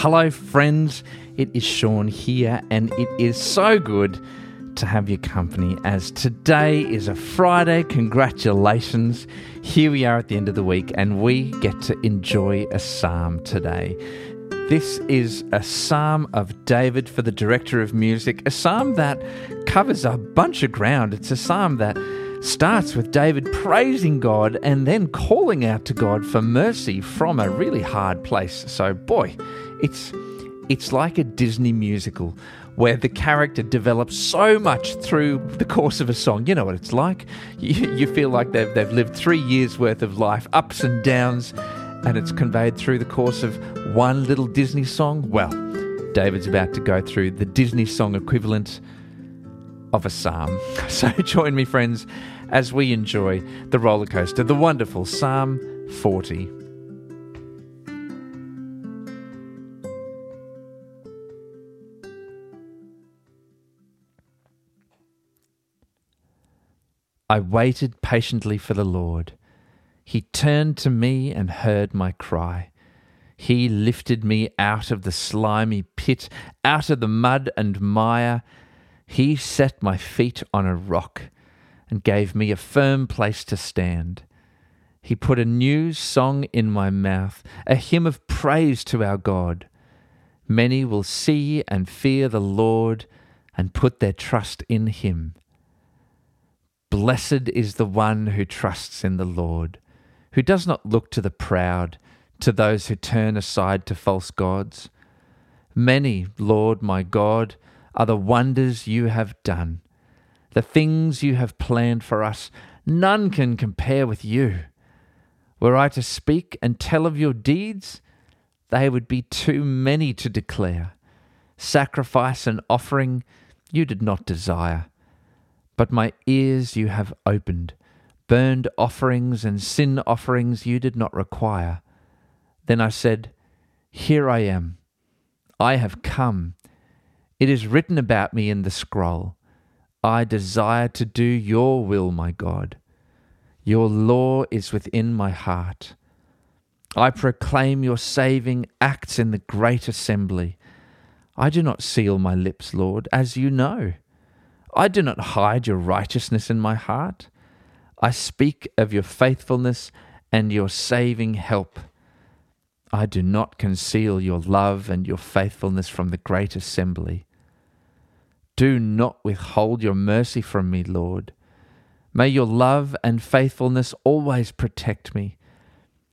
Hello, friends. It is Sean here, and it is so good to have your company as today is a Friday. Congratulations. Here we are at the end of the week, and we get to enjoy a psalm today. This is a psalm of David for the director of music, a psalm that covers a bunch of ground. It's a psalm that starts with David praising God and then calling out to God for mercy from a really hard place. So, boy, it's it's like a Disney musical where the character develops so much through the course of a song. You know what it's like. You, you feel like they've, they've lived three years worth of life, ups and downs, and it's conveyed through the course of one little Disney song. Well, David's about to go through the Disney song equivalent of a psalm. So join me, friends, as we enjoy the roller coaster, the wonderful Psalm 40. I waited patiently for the Lord. He turned to me and heard my cry. He lifted me out of the slimy pit, out of the mud and mire. He set my feet on a rock and gave me a firm place to stand. He put a new song in my mouth, a hymn of praise to our God. Many will see and fear the Lord and put their trust in him. Blessed is the one who trusts in the Lord, who does not look to the proud, to those who turn aside to false gods. Many, Lord my God, are the wonders you have done. The things you have planned for us, none can compare with you. Were I to speak and tell of your deeds, they would be too many to declare. Sacrifice and offering you did not desire but my ears you have opened. Burned offerings and sin offerings you did not require. Then I said, Here I am. I have come. It is written about me in the scroll. I desire to do your will, my God. Your law is within my heart. I proclaim your saving acts in the great assembly. I do not seal my lips, Lord, as you know. I do not hide your righteousness in my heart. I speak of your faithfulness and your saving help. I do not conceal your love and your faithfulness from the great assembly. Do not withhold your mercy from me, Lord. May your love and faithfulness always protect me.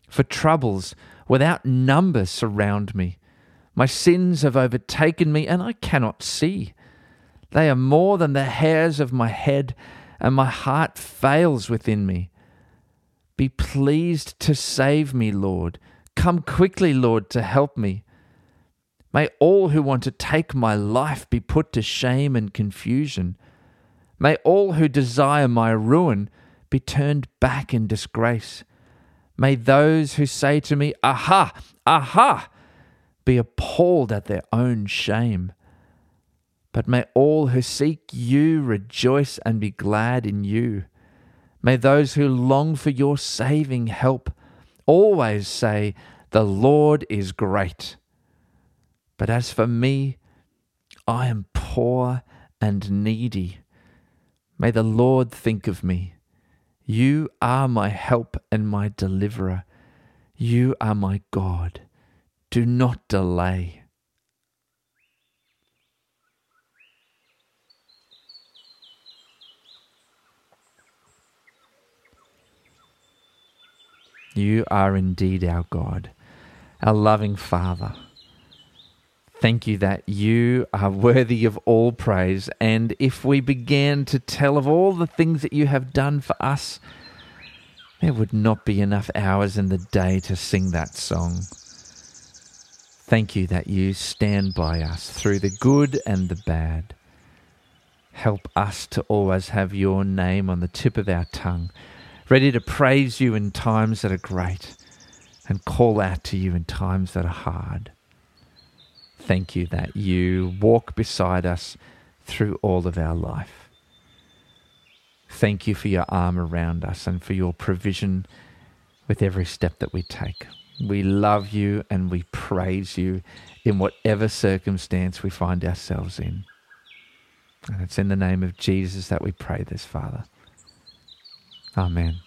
For troubles without number surround me. My sins have overtaken me, and I cannot see. They are more than the hairs of my head, and my heart fails within me. Be pleased to save me, Lord. Come quickly, Lord, to help me. May all who want to take my life be put to shame and confusion. May all who desire my ruin be turned back in disgrace. May those who say to me, Aha, aha, be appalled at their own shame. But may all who seek you rejoice and be glad in you. May those who long for your saving help always say, The Lord is great. But as for me, I am poor and needy. May the Lord think of me. You are my help and my deliverer. You are my God. Do not delay. You are indeed our God, our loving Father. Thank you that you are worthy of all praise. And if we began to tell of all the things that you have done for us, there would not be enough hours in the day to sing that song. Thank you that you stand by us through the good and the bad. Help us to always have your name on the tip of our tongue ready to praise you in times that are great and call out to you in times that are hard. Thank you that you walk beside us through all of our life. Thank you for your arm around us and for your provision with every step that we take. We love you and we praise you in whatever circumstance we find ourselves in. And it's in the name of Jesus that we pray this, Father. Amen.